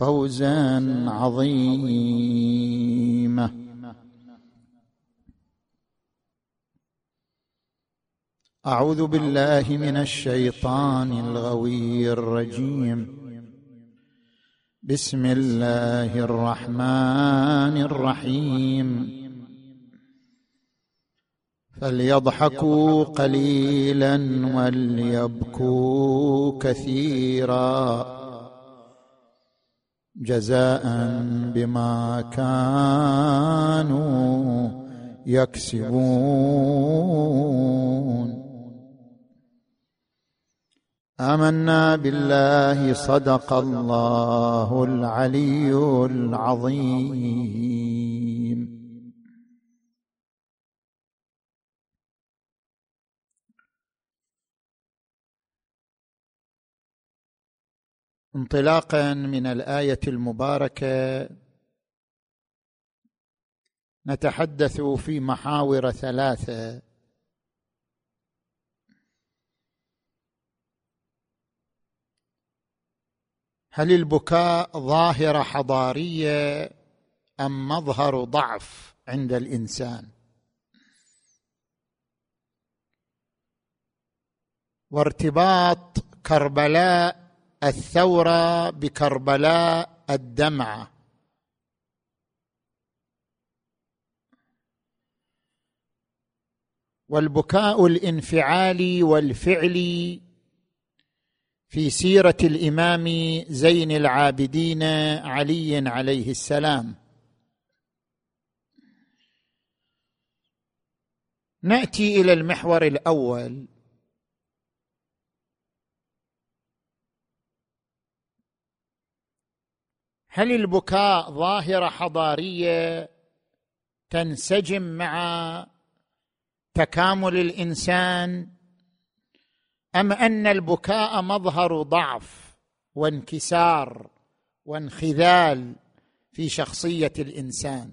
فوزا عظيما أعوذ بالله من الشيطان الغوي الرجيم. بسم الله الرحمن الرحيم. فليضحكوا قليلا وليبكوا كثيرا. جزاء بما كانوا يكسبون. آمنا بالله صدق الله العلي العظيم. انطلاقا من الآية المباركة. نتحدث في محاور ثلاثة. هل البكاء ظاهره حضارية أم مظهر ضعف عند الإنسان؟ وارتباط كربلاء الثورة بكربلاء الدمعه والبكاء الانفعالي والفعلي في سيرة الإمام زين العابدين علي عليه السلام. نأتي إلى المحور الأول. هل البكاء ظاهرة حضارية تنسجم مع تكامل الإنسان؟ أم أن البكاء مظهر ضعف وانكسار وانخذال في شخصية الإنسان؟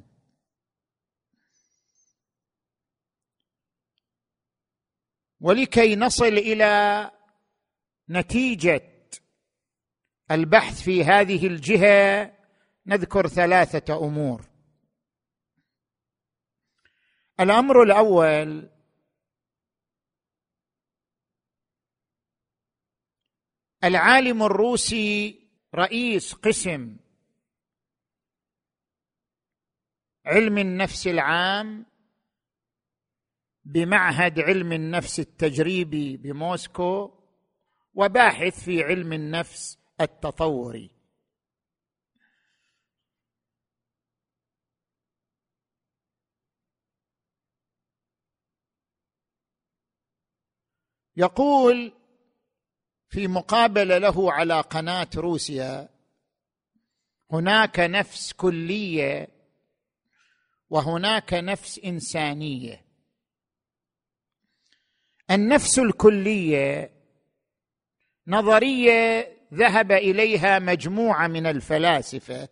ولكي نصل إلى نتيجة البحث في هذه الجهة نذكر ثلاثة أمور. الأمر الأول العالم الروسي رئيس قسم علم النفس العام بمعهد علم النفس التجريبي بموسكو وباحث في علم النفس التطوري. يقول في مقابلة له على قناة روسيا هناك نفس كلية وهناك نفس إنسانية. النفس الكلية نظرية ذهب إليها مجموعة من الفلاسفة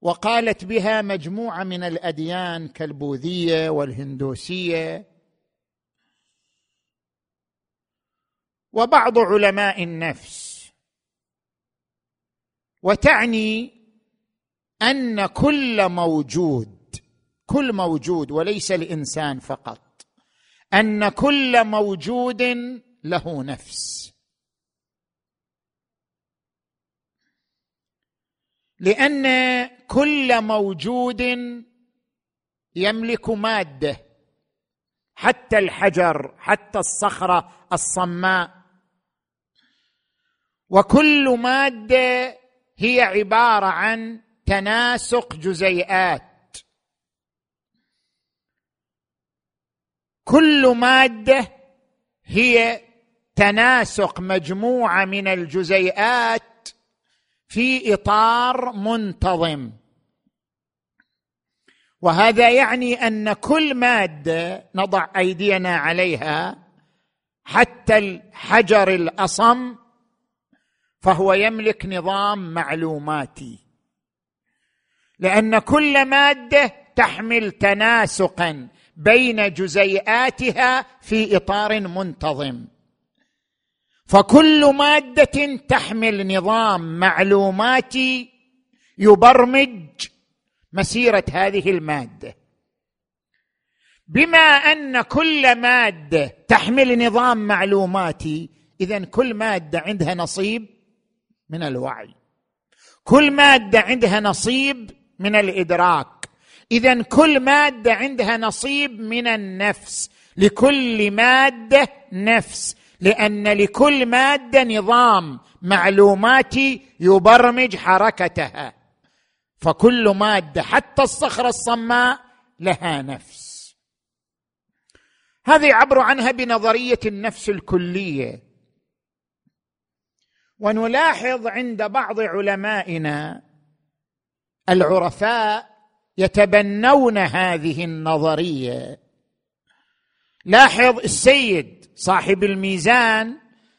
وقالت بها مجموعة من الأديان كالبوذية والهندوسية وبعض علماء النفس. وتعني أن كل موجود كل موجود وليس الإنسان فقط أن كل موجود له نفس. لأن كل موجود يملك مادة حتى الحجر حتى الصخرة الصماء. وكل مادة هي عبارة عن تناسق جزيئات. كل مادة هي تناسق مجموعة من الجزيئات في إطار منتظم. وهذا يعني أن كل مادة نضع أيدينا عليها حتى الحجر الأصم فهو يملك نظام معلوماتي. لأن كل مادة تحمل تناسقا بين جزيئاتها في إطار منتظم. فكل مادة تحمل نظام معلوماتي يبرمج مسيرة هذه المادة. بما أن كل مادة تحمل نظام معلوماتي اذا كل مادة عندها نصيب من الوعي. كل مادة عندها نصيب من الإدراك. اذا كل مادة عندها نصيب من النفس. لكل مادة نفس. لأن لكل مادة نظام. معلوماتي يبرمج حركتها. فكل مادة حتى الصخره الصماء لها نفس. هذا يعبر عنها بنظرية النفس الكلية. ونلاحظ عند بعض علمائنا العرفاء يتبنون هذه النظرية. لاحظ السيد صاحب الميزان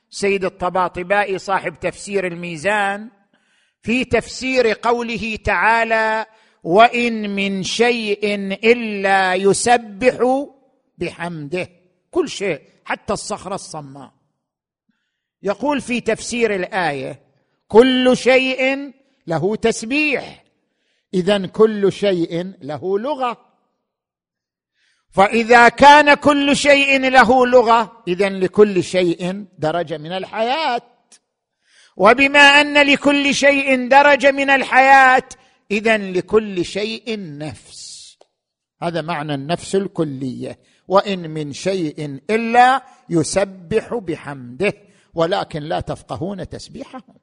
سيد الطباطبائي صاحب تفسير الميزان في تفسير قوله تعالى وإن من شيء إلا يسبح بحمده. كل شيء حتى الصخرة الصماء. يقول في تفسير الآية كل شيء له تسبيح. إذا كل شيء له لغة. فإذا كان كل شيء له لغة اذا لكل شيء درجة من الحياة. وبما أن لكل شيء درجة من الحياة اذا لكل شيء نفس. هذا معنى النفس الكلية. وإن من شيء إلا يسبح بحمده. ولكن لا تفقهون تسبيحهم.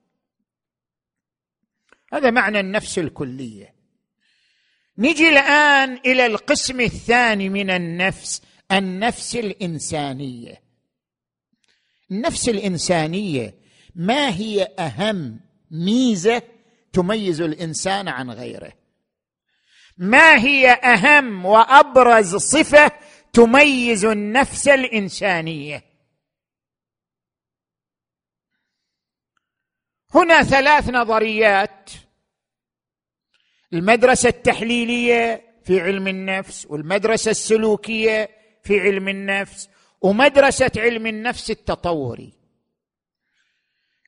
هذا معنى النفس الكلية. نجي الآن إلى القسم الثاني من النفس النفس الإنسانية. النفس الإنسانية ما هي أهم ميزة تميز الإنسان عن غيره؟ ما هي أهم وأبرز صفة تميز النفس الإنسانية؟ هنا ثلاث نظريات. المدرسة التحليلية في علم النفس والمدرسة السلوكية في علم النفس ومدرسة علم النفس التطوري.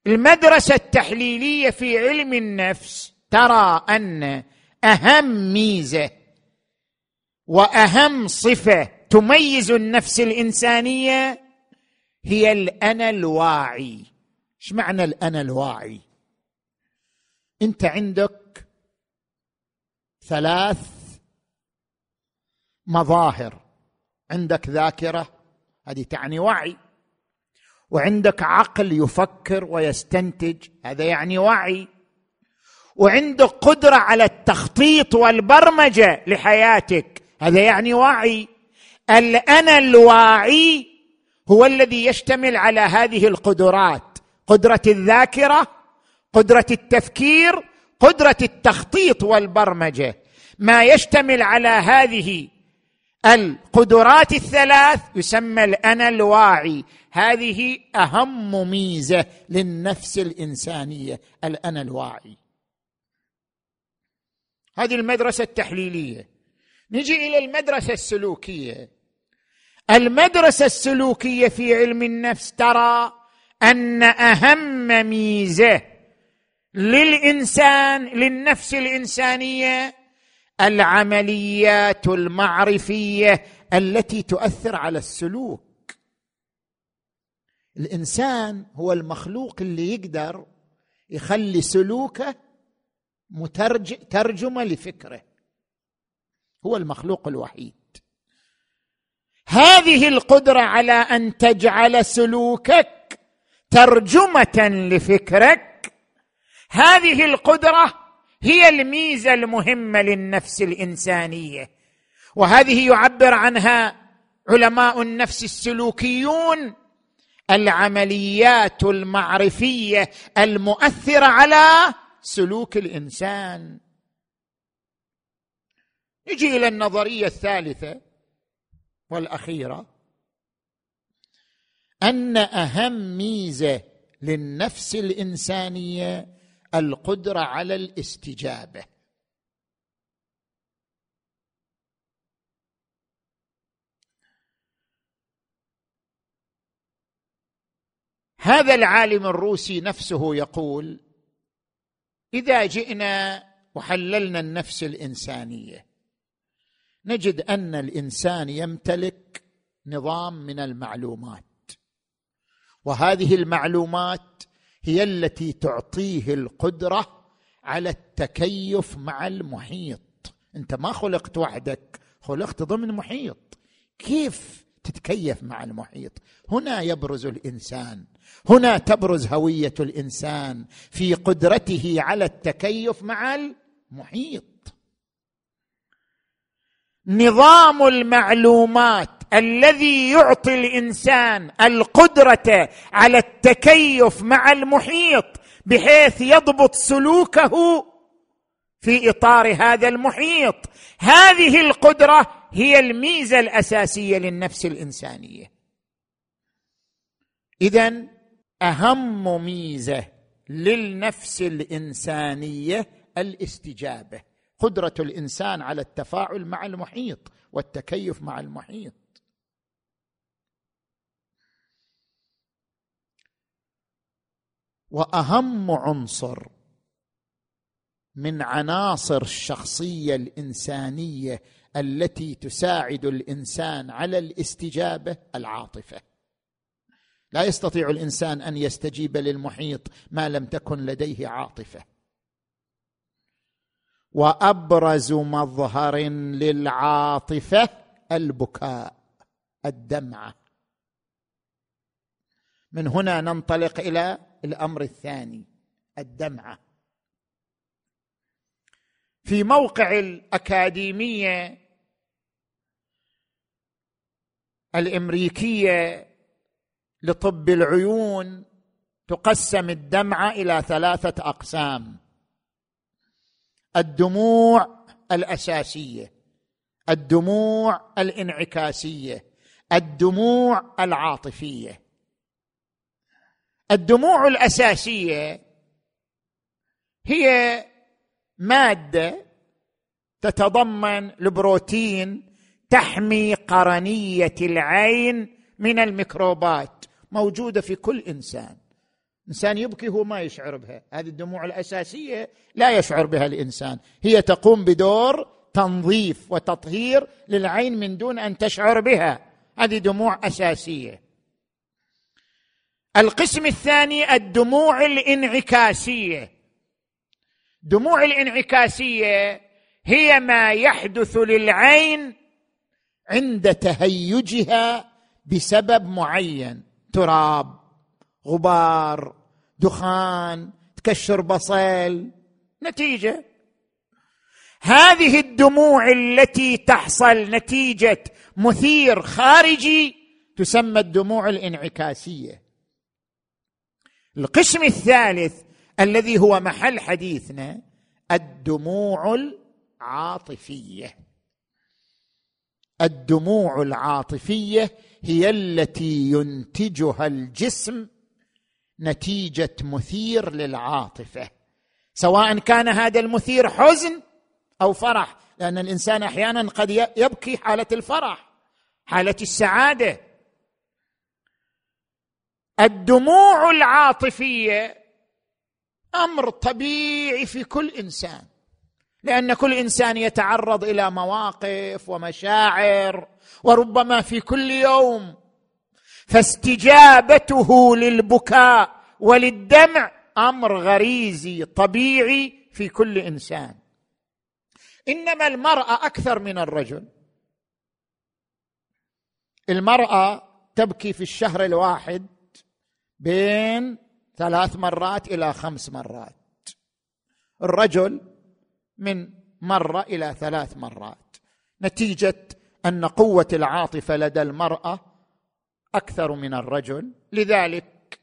المدرسة التحليلية في علم النفس ترى أن أهم ميزة وأهم صفة تميز النفس الإنسانية هي الأنا الواعي. إيش معنى الأنا الواعي؟ أنت عندك ثلاث مظاهر. عندك ذاكرة هذه تعني وعي. وعندك عقل يفكر ويستنتج هذا يعني وعي. وعندك قدرة على التخطيط والبرمجة لحياتك هذا يعني وعي. الأنا الواعي هو الذي يشتمل على هذه القدرات. قدرة الذاكرة قدرة التفكير قدرة التخطيط والبرمجة. ما يشتمل على هذه القدرات الثلاث يسمى الأنا الواعي. هذه أهم ميزة للنفس الإنسانية الأنا الواعي. هذه المدرسة التحليلية. نجي إلى المدرسة السلوكية. المدرسة السلوكية في علم النفس ترى أن أهم ميزة للإنسان للنفس الإنسانية العمليات المعرفية التي تؤثر على السلوك. الإنسان هو المخلوق اللي يقدر يخلي سلوكه مترج ترجمة لفكره. هو المخلوق الوحيد. هذه القدرة على أن تجعل سلوكك ترجمة لفكرك هذه القدرة هي الميزة المهمة للنفس الإنسانية. وهذه يعبر عنها علماء النفس السلوكيون العمليات المعرفية المؤثرة على سلوك الإنسان. نجي إلى النظرية الثالثة والأخيرة. أن أهم ميزة للنفس الإنسانية القدرة على الاستجابة. هذا العالم الروسي نفسه يقول إذا جئنا وحللنا النفس الإنسانية نجد أن الإنسان يمتلك نظام من المعلومات. وهذه المعلومات هي التي تعطيه القدرة على التكيف مع المحيط. انت ما خلقت وحدك خلقت ضمن محيط. كيف تتكيف مع المحيط؟ هنا يبرز الإنسان هنا تبرز هوية الإنسان في قدرته على التكيف مع المحيط. نظام المعلومات الذي يعطي الإنسان القدرة على التكيف مع المحيط بحيث يضبط سلوكه في إطار هذا المحيط. هذه القدرة هي الميزة الأساسية للنفس الإنسانية. اذا أهم ميزة للنفس الإنسانية الاستجابة قدرة الإنسان على التفاعل مع المحيط والتكيف مع المحيط. وأهم عنصر من عناصر الشخصية الإنسانية التي تساعد الإنسان على الاستجابة العاطفة. لا يستطيع الإنسان أن يستجيب للمحيط ما لم تكن لديه عاطفة. وأبرز مظهر للعاطفة البكاء الدمعة. من هنا ننطلق إلى الأمر الثاني الدمعة. في موقع الأكاديمية الأمريكية لطب العيون تقسم الدمعة إلى ثلاثة أقسام. الدموع الأساسية الدموع الانعكاسية الدموع العاطفية. الدموع الأساسية هي مادة تتضمن البروتين تحمي قرنية العين من الميكروبات موجودة في كل إنسان. إنسان يبكي هو ما يشعر بها. هذه الدموع الأساسية لا يشعر بها الإنسان. هي تقوم بدور تنظيف وتطهير للعين من دون أن تشعر بها. هذه دموع أساسية. القسم الثاني الدموع الانعكاسية. دموع الانعكاسية هي ما يحدث للعين عند تهيجها بسبب معين. تراب غبار دخان تكشر بصل. نتيجة. هذه الدموع التي تحصل نتيجة مثير خارجي تسمى الدموع الانعكاسية. القسم الثالث الذي هو محل حديثنا الدموع العاطفية. الدموع العاطفية هي التي ينتجها الجسم نتيجة مثير للعاطفة. سواء كان هذا المثير حزن أو فرح لأن الإنسان أحيانا قد يبكي حالة الفرح حالة السعادة الدموع العاطفية أمر طبيعي في كل إنسان لأن كل إنسان يتعرض إلى مواقف ومشاعر وربما في كل يوم فاستجابته للبكاء وللدمع أمر غريزي طبيعي في كل إنسان. إنما المرأة أكثر من الرجل. المرأة تبكي في الشهر الواحد بين ثلاث مرات إلى خمس مرات. الرجل من مرة إلى ثلاث مرات. نتيجة أن قوة العاطفة لدى المرأة أكثر من الرجل لذلك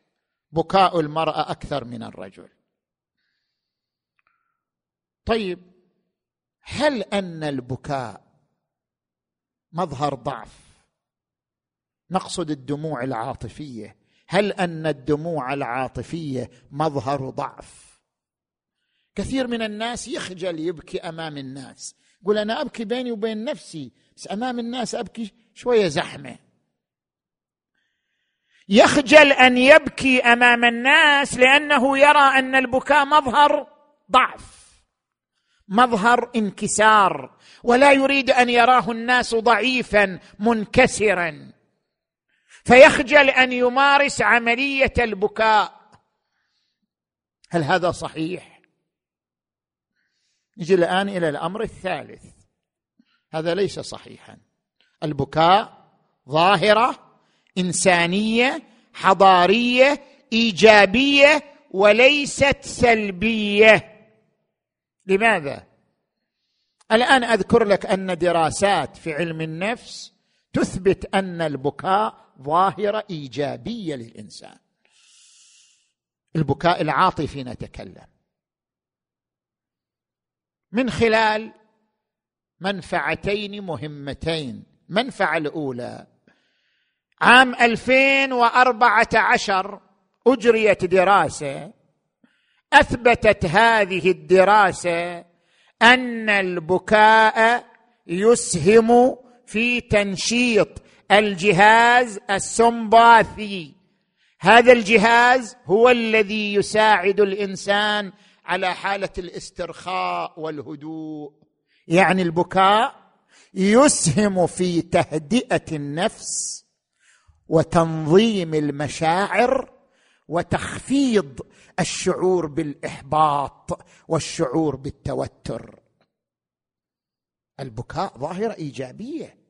بكاء المرأة أكثر من الرجل. طيب هل أن البكاء مظهر ضعف؟ نقصد الدموع العاطفية. هل أن الدموع العاطفية مظهر ضعف؟ كثير من الناس يخجل يبكي أمام الناس. يقول أنا أبكي بيني وبين نفسي بس أمام الناس أبكي شوية زحمة. يخجل أن يبكي أمام الناس لأنه يرى أن البكاء مظهر ضعف مظهر انكسار ولا يريد أن يراه الناس ضعيفا منكسرا. فيخجل أن يمارس عملية البكاء. هل هذا صحيح؟ نجي الآن إلى الأمر الثالث. هذا ليس صحيحا. البكاء ظاهرة إنسانية حضارية إيجابية وليست سلبية. لماذا؟ الآن أذكر لك أن دراسات في علم النفس تثبت أن البكاء ظاهرة إيجابية للإنسان. البكاء العاطفي نتكلم من خلال منفعتين مهمتين. المنفعه الأولى عام 2014 أجريت دراسة أثبتت هذه الدراسة أن البكاء يسهم في تنشيط الجهاز السمباثي. هذا الجهاز هو الذي يساعد الإنسان على حالة الاسترخاء والهدوء. يعني البكاء يسهم في تهدئة النفس وتنظيم المشاعر وتخفيض الشعور بالإحباط والشعور بالتوتر. البكاء ظاهرة إيجابية.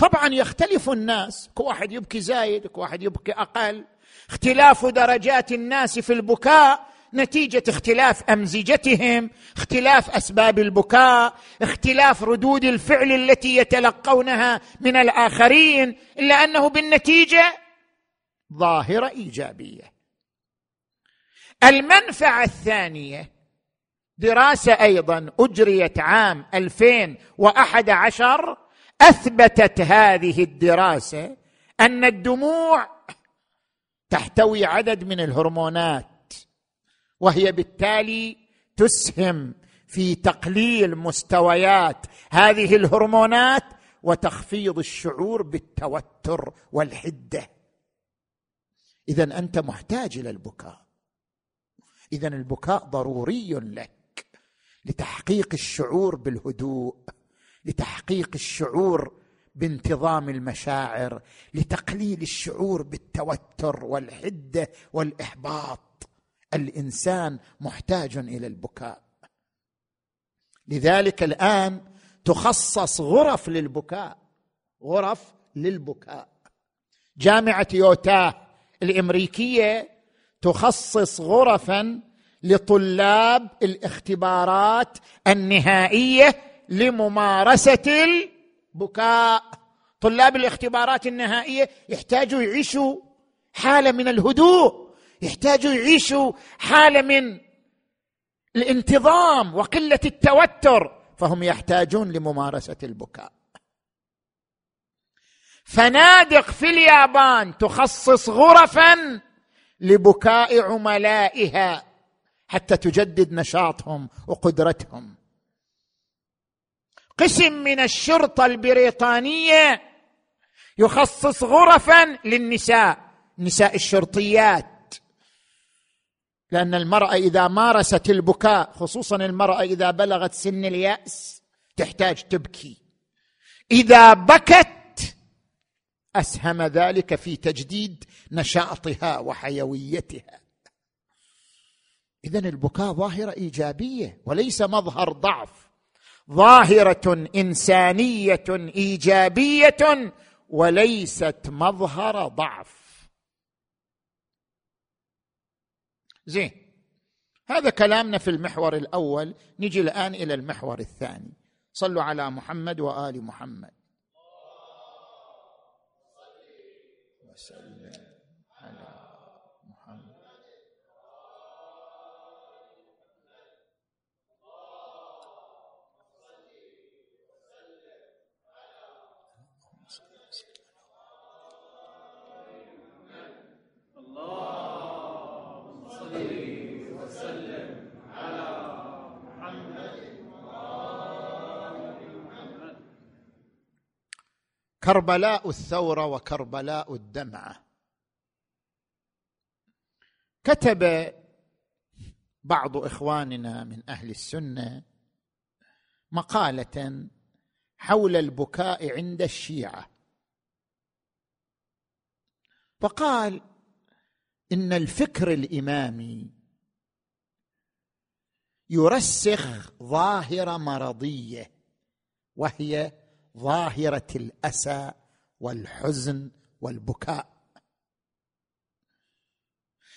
طبعا يختلف الناس. كل واحد يبكي زايد واحد يبكي أقل. اختلاف درجات الناس في البكاء نتيجة اختلاف أمزجتهم اختلاف أسباب البكاء اختلاف ردود الفعل التي يتلقونها من الآخرين إلا أنه بالنتيجة ظاهرة إيجابية. المنفعة الثانية دراسة أيضا أجريت عام 2011 أثبتت هذه الدراسة أن الدموع تحتوي عدد من الهرمونات وهي بالتالي تسهم في تقليل مستويات هذه الهرمونات وتخفيض الشعور بالتوتر والحدة. اذا أنت محتاج إلى البكاء. اذا البكاء ضروري لك لتحقيق الشعور بالهدوء. لتحقيق الشعور بانتظام المشاعر لتقليل الشعور بالتوتر والحده والإحباط. الإنسان محتاج إلى البكاء. لذلك الآن تخصص غرف للبكاء غرف للبكاء. جامعة يوتاه الأمريكية تخصص غرفا لطلاب الاختبارات النهائية لممارسة البكاء. طلاب الاختبارات النهائية يحتاجوا يعيشوا حالة من الهدوء يحتاجوا يعيشوا حالة من الانتظام وقلة التوتر فهم يحتاجون لممارسة البكاء. فنادق في اليابان تخصص غرفا لبكاء عملائها حتى تجدد نشاطهم وقدرتهم. قسم من الشرطة البريطانية يخصص غرفا للنساء نساء الشرطيات. لأن المرأة إذا مارست البكاء خصوصا المرأة إذا بلغت سن اليأس تحتاج تبكي. إذا بكت أسهم ذلك في تجديد نشاطها وحيويتها. اذا البكاء ظاهرة إيجابية وليس مظهر ضعف. ظاهرة إنسانية إيجابية وليست مظهر ضعف. زين هذا كلامنا في المحور الأول. نجي الآن إلى المحور الثاني. صلوا على محمد وآل محمد. وسلم على كربلاء الثورة وكربلاء الدمعه كتب بعض إخواننا من أهل السنة مقالة حول البكاء عند الشيعة. فقال إن الفكر الإمامي يرسخ ظاهره مرضية وهي ظاهرة الأسى والحزن والبكاء.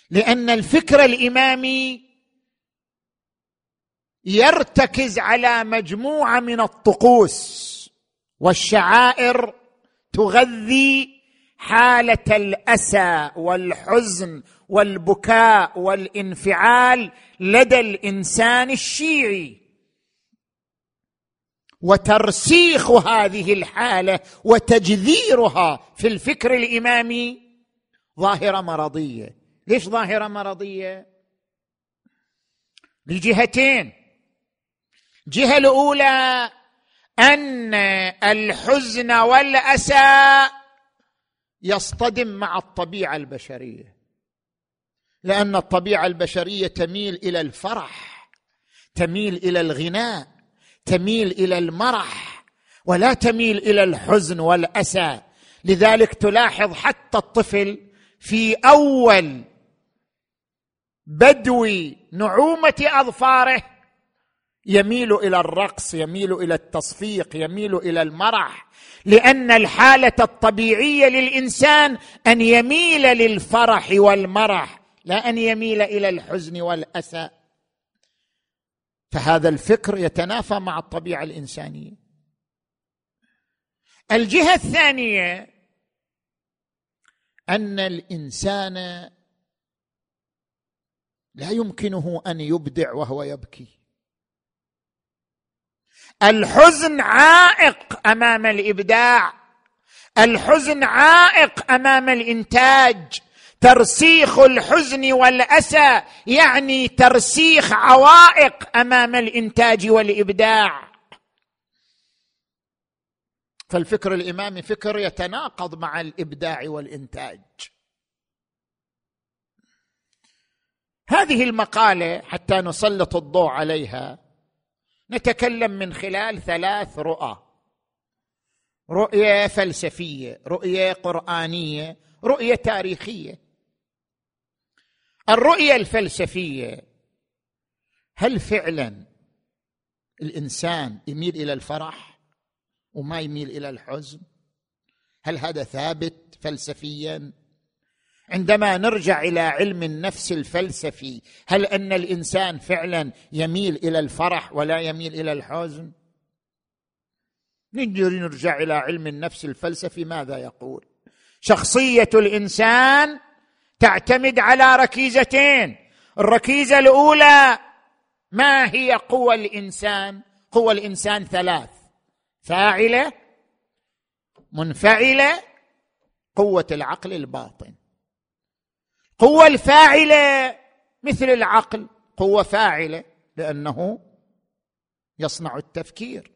لأن الفكر الإمامي يرتكز على مجموعة من الطقوس والشعائر تغذي حالة الأسى والحزن والبكاء والانفعال لدى الإنسان الشيعي. وترسيخ هذه الحالة وتجذيرها في الفكر الإمامي ظاهرة مرضية. ليش ظاهرة مرضية؟ لجهتين. جهة الأولى أن الحزن والأسى يصطدم مع الطبيعة البشرية. لأن الطبيعة البشرية تميل إلى الفرح تميل إلى الغناء. تميل إلى المرح ولا تميل إلى الحزن والأسى. لذلك تلاحظ حتى الطفل في أول بدو نعومة أظفاره يميل إلى الرقص يميل إلى التصفيق يميل إلى المرح. لأن الحالة الطبيعية للإنسان أن يميل للفرح والمرح لا أن يميل إلى الحزن والأسى. فهذا الفكر يتنافى مع الطبيعة الإنسانية. الجهة الثانية أن الإنسان لا يمكنه أن يبدع وهو يبكي. الحزن عائق أمام الإبداع. الحزن عائق أمام الإنتاج. ترسيخ الحزن والأسى يعني ترسيخ عوائق أمام الإنتاج والإبداع. فالفكر الإمامي فكر يتناقض مع الإبداع والإنتاج. هذه المقالة حتى نسلط الضوء عليها نتكلم من خلال ثلاث رؤى. رؤية فلسفية رؤية قرآنية رؤية تاريخية. الرؤية الفلسفية هل فعلا الإنسان يميل إلى الفرح وما يميل إلى الحزن؟ هل هذا ثابت فلسفيا؟ عندما نرجع إلى علم النفس الفلسفي هل أن الإنسان فعلا يميل إلى الفرح ولا يميل إلى الحزن؟ نجي نرجع إلى علم النفس الفلسفي ماذا يقول؟ شخصية الإنسان تعتمد على ركيزتين. الركيزة الأولى ما هي قوى الإنسان؟ قوى الإنسان ثلاث. فاعلة منفعلة قوة العقل الباطن. قوة الفاعلة مثل العقل قوة فاعلة لأنه يصنع التفكير.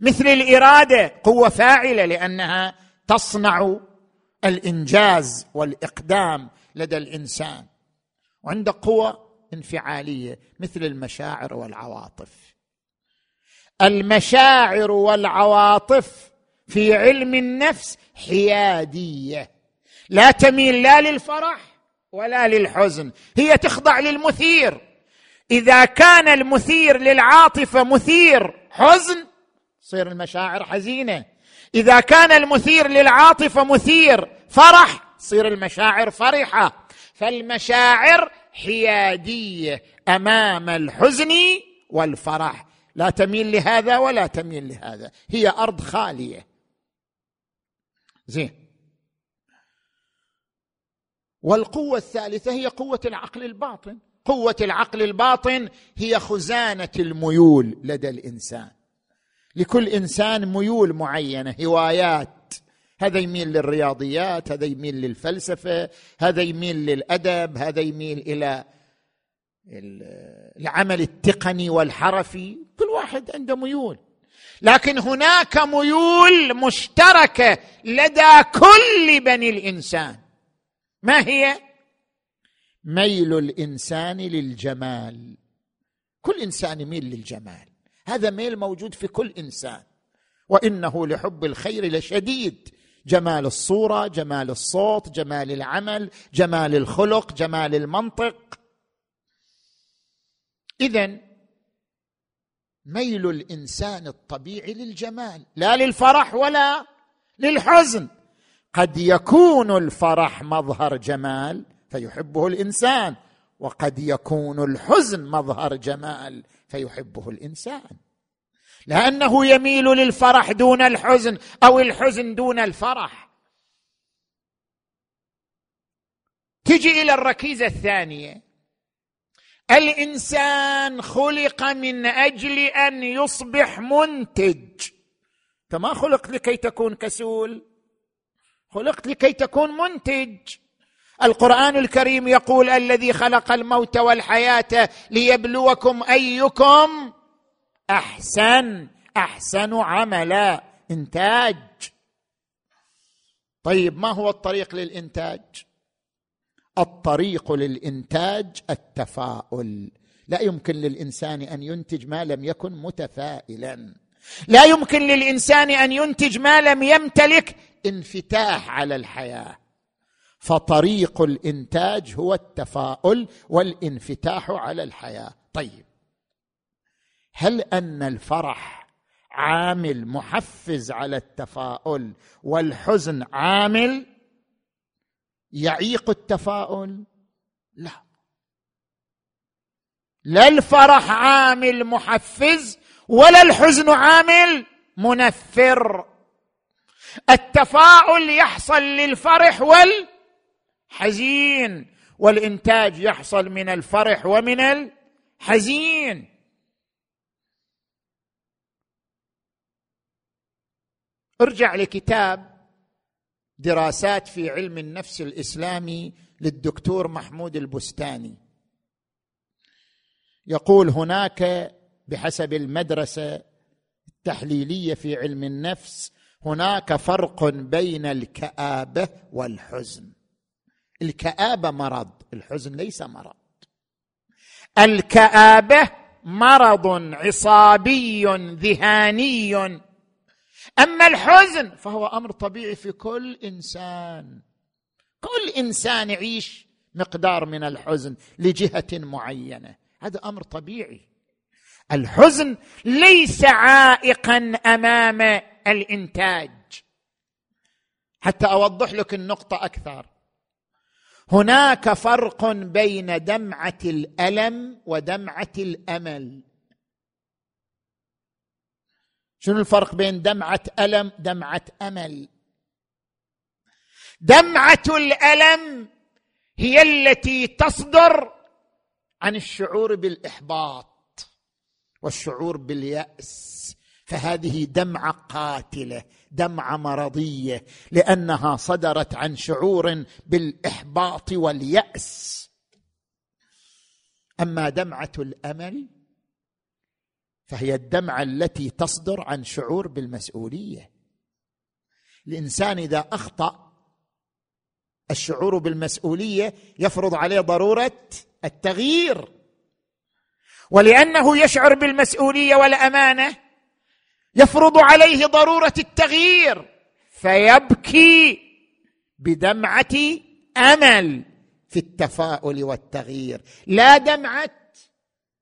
مثل الإرادة قوة فاعلة لأنها تصنع الإنجاز والإقدام لدى الإنسان وعنده قوة انفعالية مثل المشاعر والعواطف. المشاعر والعواطف في علم النفس حيادية لا تميل لا للفرح ولا للحزن هي تخضع للمثير. إذا كان المثير للعاطفة مثير حزن تصير المشاعر حزينة. إذا كان المثير للعاطفة مثير فرح تصير المشاعر فرحة. فالمشاعر حيادية أمام الحزن والفرح. لا تميل لهذا ولا تميل لهذا. هي أرض خالية. زين. والقوة الثالثة هي قوة العقل الباطن. قوة العقل الباطن هي خزانة الميول لدى الإنسان. لكل إنسان ميول معينة هوايات هذا يميل للرياضيات هذا يميل للفلسفة هذا يميل للأدب هذا يميل إلى العمل التقني والحرفي. كل واحد عنده ميول. لكن هناك ميول مشتركة لدى كل بني الإنسان. ما هي؟ ميل الإنسان للجمال. كل إنسان يميل للجمال. هذا ميل موجود في كل إنسان. وإنه لحب الخير لشديد. جمال الصورة جمال الصوت جمال العمل جمال الخلق جمال المنطق. اذا ميل الإنسان الطبيعي للجمال لا للفرح ولا للحزن. قد يكون الفرح مظهر جمال فيحبه الإنسان وقد يكون الحزن مظهر جمال فيحبه الإنسان. لأنه يميل للفرح دون الحزن أو الحزن دون الفرح. تجي إلى الركيزة الثانية. الإنسان خلق من أجل أن يصبح منتج. أنت ما خلقت لكي تكون كسول. خلقت لكي تكون منتج. القرآن الكريم يقول الذي خلق الموت والحياة ليبلوكم أيكم أحسن أحسن عملا. إنتاج. طيب ما هو الطريق للإنتاج؟ الطريق للإنتاج التفاؤل. لا يمكن للإنسان أن ينتج ما لم يكن متفائلا. لا يمكن للإنسان أن ينتج ما لم يمتلك انفتاح على الحياة. فطريق الإنتاج هو التفاؤل والانفتاح على الحياة. طيب. هل أن الفرح عامل محفز على التفاؤل والحزن عامل يعيق التفاؤل؟ لا. لا الفرح عامل محفز ولا الحزن عامل منفر. التفاؤل يحصل للفرح والحزين والإنتاج يحصل من الفرح ومن الحزين. ارجع لكتاب دراسات في علم النفس الإسلامي للدكتور محمود البستاني. يقول هناك بحسب المدرسة التحليلية في علم النفس هناك فرق بين الكآبة والحزن. الكآبة مرض الحزن ليس مرض. الكآبة مرض عصابي ذهاني. أما الحزن فهو أمر طبيعي في كل إنسان. كل إنسان يعيش مقدار من الحزن لجهة معينة. هذا أمر طبيعي. الحزن ليس عائقا أمام الإنتاج. حتى أوضح لك النقطة أكثر. هناك فرق بين دمعة الألم ودمعة الأمل. شنو الفرق بين دمعة ألم دمعة أمل؟ دمعة الألم هي التي تصدر عن الشعور بالإحباط والشعور باليأس. فهذه دمعة قاتلة دمعة مرضية لأنها صدرت عن شعور بالإحباط واليأس. أما دمعة الأمل فهي الدمعة التي تصدر عن شعور بالمسؤولية. الإنسان إذا أخطأ الشعور بالمسؤولية يفرض عليه ضرورة التغيير. ولأنه يشعر بالمسؤولية والأمانة يفرض عليه ضرورة التغيير. فيبكي بدمعة أمل في التفاؤل والتغيير. لا دمعة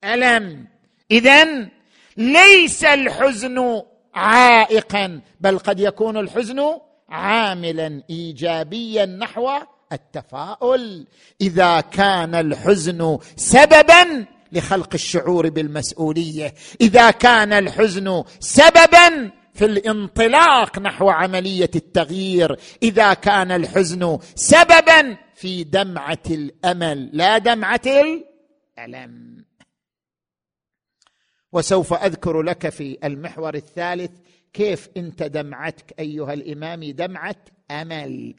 ألم. اذا ليس الحزن عائقا بل قد يكون الحزن عاملا ايجابيا نحو التفاؤل. إذا كان الحزن سببا لخلق الشعور بالمسؤولية إذا كان الحزن سببا في الانطلاق نحو عملية التغيير إذا كان الحزن سببا في دمعة الأمل لا دمعة الألم. وسوف أذكر لك في المحور الثالث كيف انت دمعتك أيها الإمام دمعة أمل.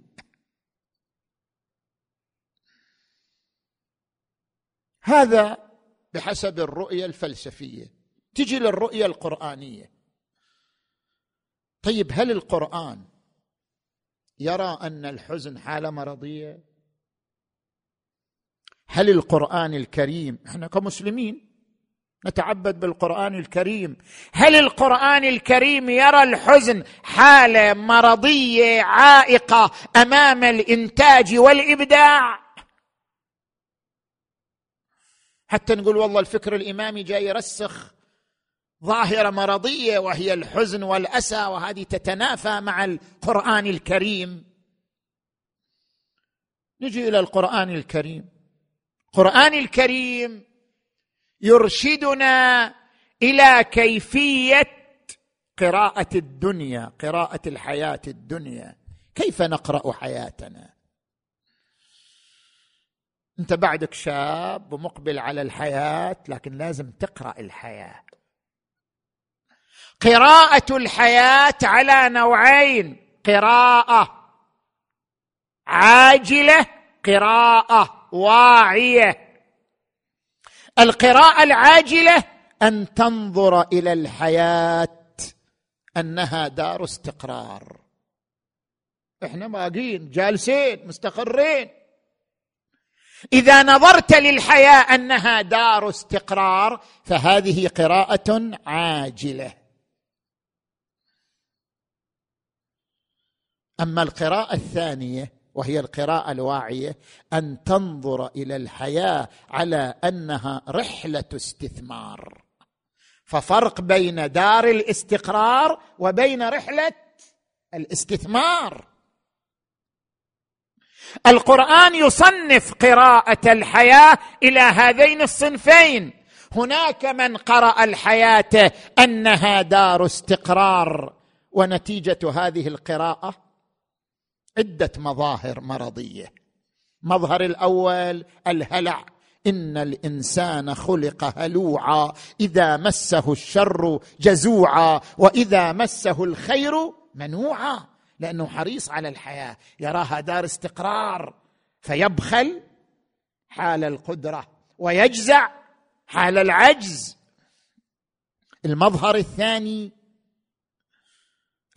هذا بحسب الرؤية الفلسفية. تجي للرؤية القرآنية. طيب هل القرآن يرى أن الحزن حاله مرضية؟ هل القرآن الكريم إحنا كمسلمين نتعبد بالقرآن الكريم. هل القرآن الكريم يرى الحزن؟ حالة مرضية عائقة أمام الإنتاج والإبداع. حتى نقول والله الفكر الإمامي جاي يرسخ. ظاهرة مرضية وهي الحزن والأسى وهذه تتنافى مع القرآن الكريم. نجي إلى القرآن الكريم. القران الكريم يرشدنا إلى كيفية قراءة الدنيا قراءة الحياة الدنيا. كيف نقرأ حياتنا؟ أنت بعدك شاب ومقبل على الحياة لكن لازم تقرأ الحياة. قراءة الحياة على نوعين قراءة عاجلة قراءة واعية. القراءة العاجلة أن تنظر إلى الحياة أنها دار استقرار. إحنا باقين جالسين مستقرين. إذا نظرت للحياة أنها دار استقرار فهذه قراءة عاجلة. أما القراءة الثانية وهي القراءة الواعية أن تنظر إلى الحياة على أنها رحلة استثمار. ففرق بين دار الاستقرار وبين رحلة الاستثمار. القرآن يصنف قراءة الحياة إلى هذين الصنفين. هناك من قرأ الحياة أنها دار استقرار ونتيجة هذه القراءة عدة مظاهر مرضية. مظهر الأول الهلع. إن الإنسان خلق هلوعا. إذا مسه الشر جزوعا. وإذا مسه الخير منوعا. لأنه حريص على الحياة. يراها دار استقرار. فيبخل حال القدرة. ويجزع حال العجز. المظهر الثاني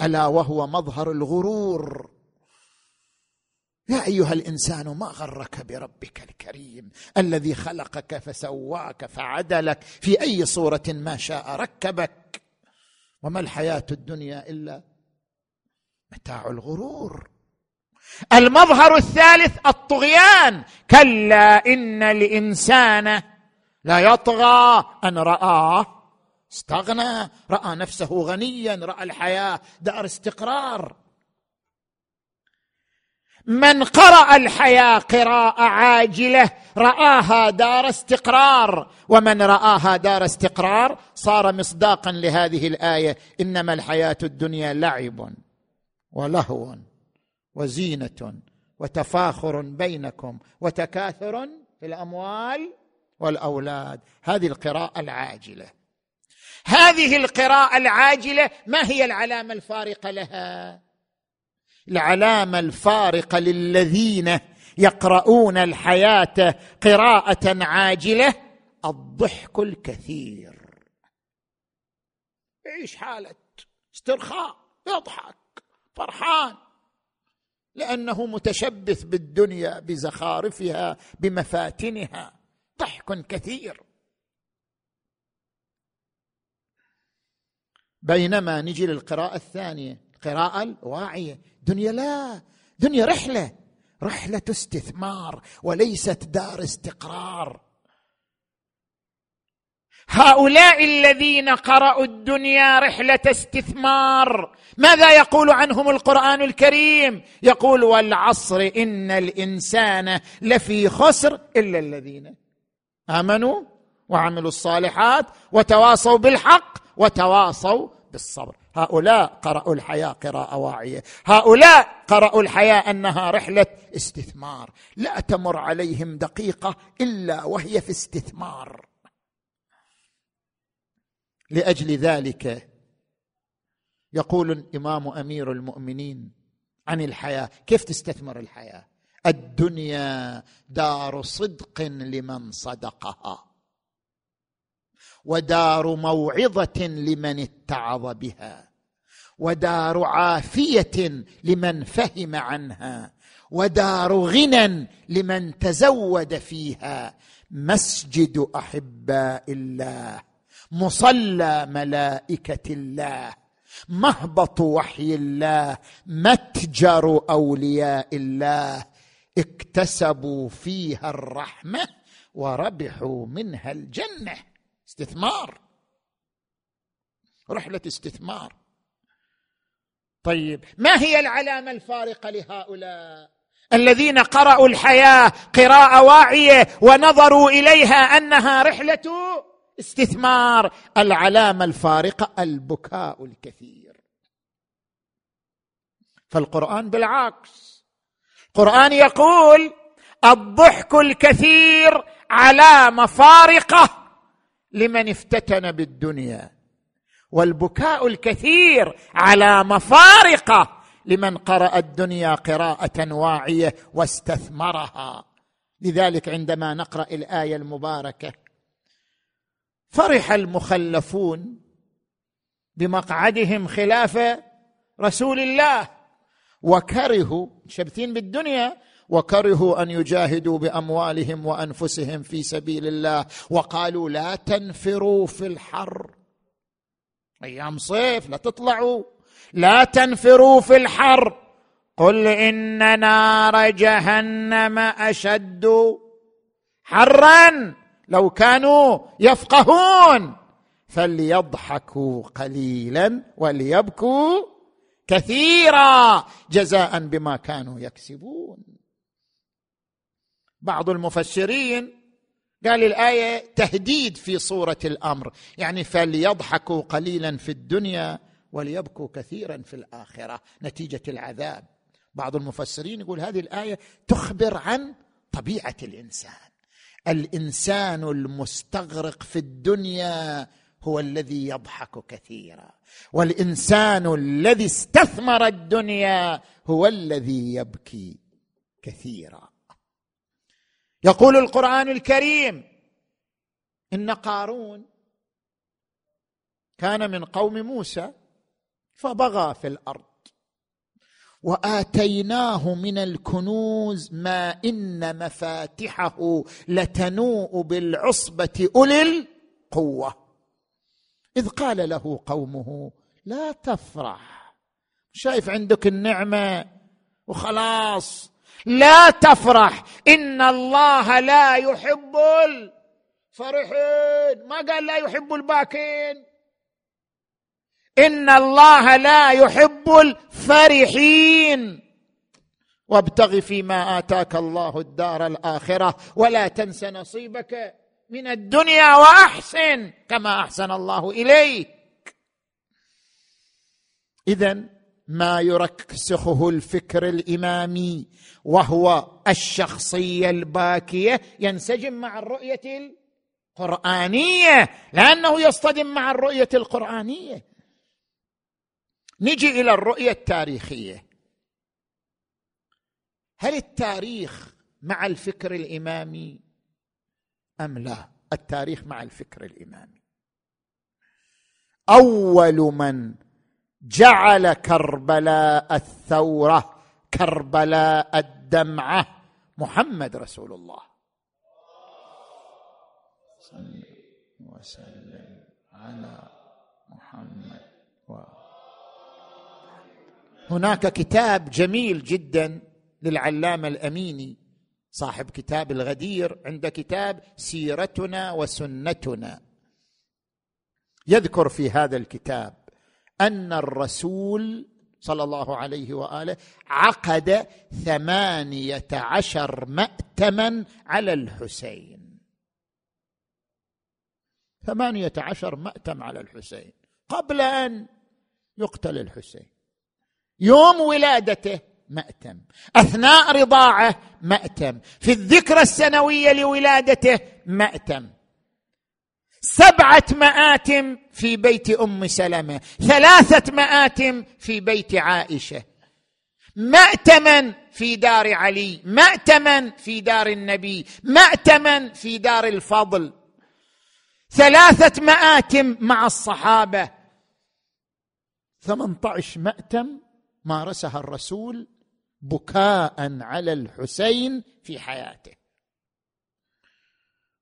ألا وهو مظهر الغرور. يا أيها الإنسان ما غرك بربك الكريم الذي خلقك فسواك فعدلك؟ في أي صورة ما شاء ركبك؟ وما الحياة الدنيا إلا متاع الغرور. المظهر الثالث الطغيان كلا إن الإنسان لا يطغى أن راه استغنى رأى نفسه غنيا رأى الحياة دار استقرار. من قرأ الحياة قراءة عاجلة رآها دار استقرار. ومن رآها دار استقرار صار مصداقا لهذه الآية إنما الحياة الدنيا لعب ولهو وزينة وتفاخر بينكم وتكاثر في الأموال والأولاد. هذه القراءة العاجلة. هذه القراءة العاجلة ما هي العلامة الفارقة لها؟ العلامة الفارقة للذين يقرؤون الحياة قراءة عاجلة الضحك الكثير. يعيش حالة؟ استرخاء يضحك فرحان. لأنه متشبث بالدنيا بزخارفها بمفاتنها. ضحك كثير. بينما نجي للقراءة الثانية القراءة الواعية. دنيا لا دنيا رحلة. رحلة استثمار وليست دار استقرار. هؤلاء الذين قرأوا الدنيا رحلة استثمار ماذا يقول عنهم القرآن الكريم؟ يقول والعصر إن الإنسان لفي خسر إلا الذين آمنوا وعملوا الصالحات وتواصوا بالحق وتواصوا بالصبر. هؤلاء قرأوا الحياة قراءة واعية. هؤلاء قرأوا الحياة أنها رحلة استثمار. لا تمر عليهم دقيقة إلا وهي في استثمار. لأجل ذلك يقول الإمام أمير المؤمنين عن الحياة. كيف تستثمر الحياة؟ الدنيا دار صدق لمن صدقها. ودار موعظة لمن اتعظ بها. ودار عافية لمن فهم عنها. ودار غنى لمن تزود فيها. مسجد أحباء الله. مصلى ملائكة الله. مهبط وحي الله. متجر أولياء الله. اكتسبوا فيها الرحمة وربحوا منها الجنة. استثمار. رحلة استثمار. طيب ما هي العلامة الفارقة لهؤلاء الذين قرأوا الحياة قراءة واعية ونظروا إليها أنها رحلة استثمار؟ العلامة الفارقة البكاء الكثير. فالقرآن بالعكس. القرآن يقول الضحك الكثير علامة فارقة لمن افتتن بالدنيا. والبكاء الكثير علامة فارقة لمن قرأ الدنيا قراءة واعية واستثمرها. لذلك عندما نقرأ الآية المباركة فرح المخلفون بمقعدهم خلاف رسول الله وكرهوا شبثين بالدنيا وكرهوا أن يجاهدوا بأموالهم وأنفسهم في سبيل الله وقالوا لا تنفروا في الحر. أيام صيف لا تطلعوا. لا تنفروا في الحر. قل إن نار جهنم أشد حرا. لو كانوا يفقهون. فليضحكوا قليلا وليبكوا كثيرا جزاء بما كانوا يكسبون. بعض المفسرين قال الآية تهديد في صورة الأمر يعني فليضحكوا قليلا في الدنيا وليبكوا كثيرا في الآخرة نتيجة العذاب. بعض المفسرين يقول هذه الآية تخبر عن طبيعة الإنسان. الإنسان المستغرق في الدنيا هو الذي يضحك كثيرا والإنسان الذي استثمر الدنيا هو الذي يبكي كثيرا. يقول القرآن الكريم إن قارون كان من قوم موسى فبغى في الأرض وآتيناه من الكنوز ما إن مفاتحه لتنوء بالعصبة أولي القوة. إذ قال له قومه لا تفرح شايف عندك النعمة وخلاص لا تفرح. إن الله لا يحب الفرحين ما قال لا يحب الباكين. إن الله لا يحب الفرحين. وابتغ فيما آتاك الله الدار الآخرة ولا تنس نصيبك من الدنيا وأحسن كما أحسن الله إليك. اذا ما يرسخه الفكر الإمامي وهو الشخصية الباكية ينسجم مع الرؤية القرآنية لأنه يصطدم مع الرؤية القرآنية. نجي إلى الرؤية التاريخية. هل التاريخ مع الفكر الإمامي أم لا؟ التاريخ مع الفكر الإمامي. أول من جعل كربلاء الثورة كربلاء الدمعة. محمد رسول الله. صل وسلم على محمد هناك كتاب جميل جدا للعلامة الأميني صاحب كتاب الغدير عند كتاب سيرتنا وسنتنا. يذكر في هذا الكتاب أن الرسول صلى الله عليه وآله عقد ثمانية عشر مأتما على الحسين. ثمانية عشر مأتم على الحسين. قبل أن يقتل الحسين. يوم ولادته مأتم. أثناء رضاعه مأتم. في الذكرى السنوية لولادته مأتم. سبعة مآتم في بيت أم سلمة ثلاثة مآتم في بيت عائشة. مأتما في دار علي مأتما في دار النبي مأتما في دار الفضل. ثلاثة مآتم مع الصحابة. 18 مأتم مارسها الرسول بكاء على الحسين في حياته.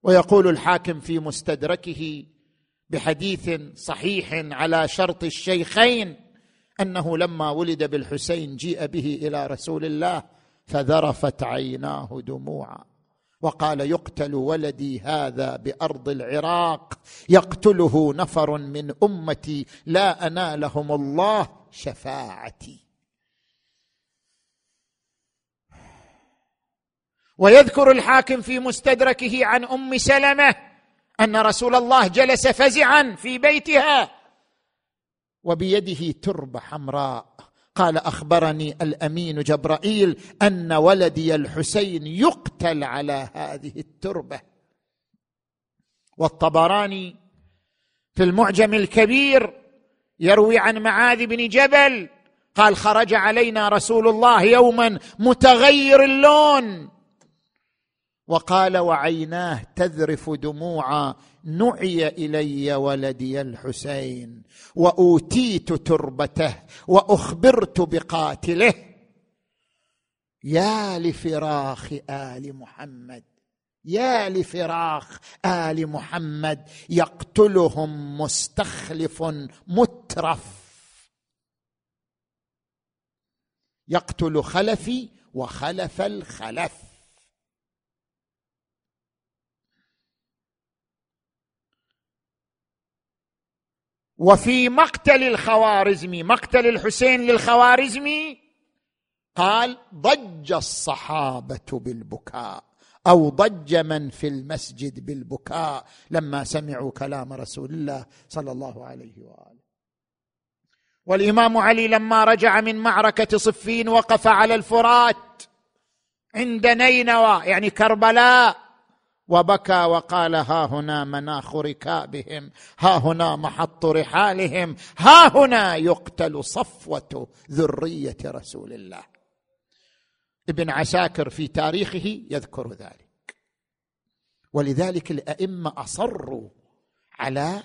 ويقول الحاكم في مستدركه بحديث صحيح على شرط الشيخين أنه لما ولد بالحسين جيء به إلى رسول الله فذرفت عيناه دموعا وقال يقتل ولدي هذا بأرض العراق يقتله نفر من أمتي لا أنالهم الله شفاعتي. ويذكر الحاكم في مستدركه عن أم سلمة أن رسول الله جلس فزعا في بيتها. وبيده تربة حمراء. قال أخبرني الأمين جبرائيل أن ولدي الحسين يقتل على هذه التربة. والطبراني في المعجم الكبير يروي عن معاذ بن جبل قال خرج علينا رسول الله يوما متغير اللون. وقال وعيناه تذرف دموعا نعي إلي ولدي الحسين وأوتيت تربته وأخبرت بقاتله. يا لفراخ آل محمد يا لفراخ آل محمد يقتلهم مستخلف مترف. يقتل خلفي وخلف الخلف. وفي مقتل الخوارزمي مقتل الحسين للخوارزمي؟ قال ضج الصحابة بالبكاء أو ضج من في المسجد بالبكاء لما سمعوا كلام رسول الله صلى الله عليه وآله. والإمام علي لما رجع من معركة صفين وقف على الفرات عند نينوى يعني كربلاء وبكى وقال ها هنا مناخ ركابهم ها هنا محط رحالهم ها هنا يقتل صفوة ذرية رسول الله. ابن عساكر في تاريخه يذكر ذلك. ولذلك الأئمة أصروا على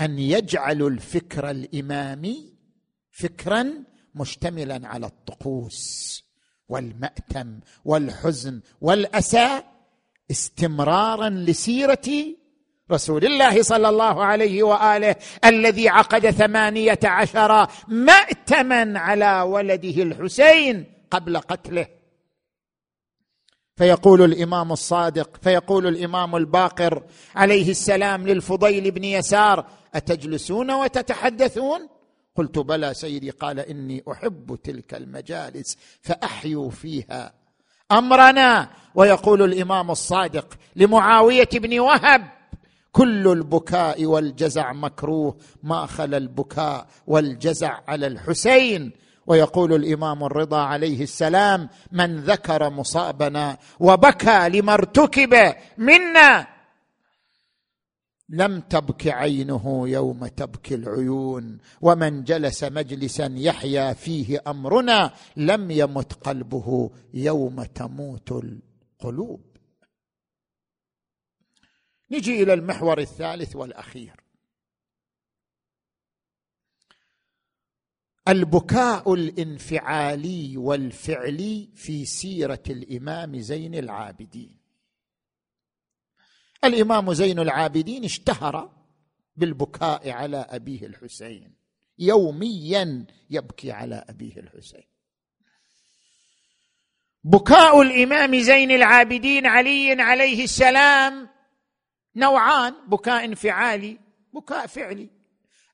أن يجعلوا الفكر الإمامي فكرا مشتملا على الطقوس والمأتم والحزن والأسى استمرارا لسيرة رسول الله صلى الله عليه وآله الذي عقد ثمانية عشر مأتما على ولده الحسين قبل قتله. فيقول الإمام الصادق فيقول الإمام الباقر عليه السلام للفضيل بن يسار أتجلسون وتتحدثون؟ قلت بلى سيدي قال إني أحب تلك المجالس فأحيوا فيها. أمرنا. ويقول الإمام الصادق لمعاوية بن وهب كل البكاء والجزع مكروه ما خلا البكاء والجزع على الحسين. ويقول الإمام الرضا عليه السلام من ذكر مصابنا وبكى لما ارتكب منا لم تبك عينه يوم تبكي العيون ومن جلس مجلسا يحيا فيه أمرنا لم يمت قلبه يوم تموت القلوب. نجي إلى المحور الثالث والأخير. البكاء الانفعالي والفعلي في سيرة الإمام زين العابدين. الإمام زين العابدين اشتهر بالبكاء على أبيه الحسين. يوميا يبكي على أبيه الحسين. بكاء الإمام زين العابدين علي عليه السلام نوعان بكاء انفعالي بكاء فعلي.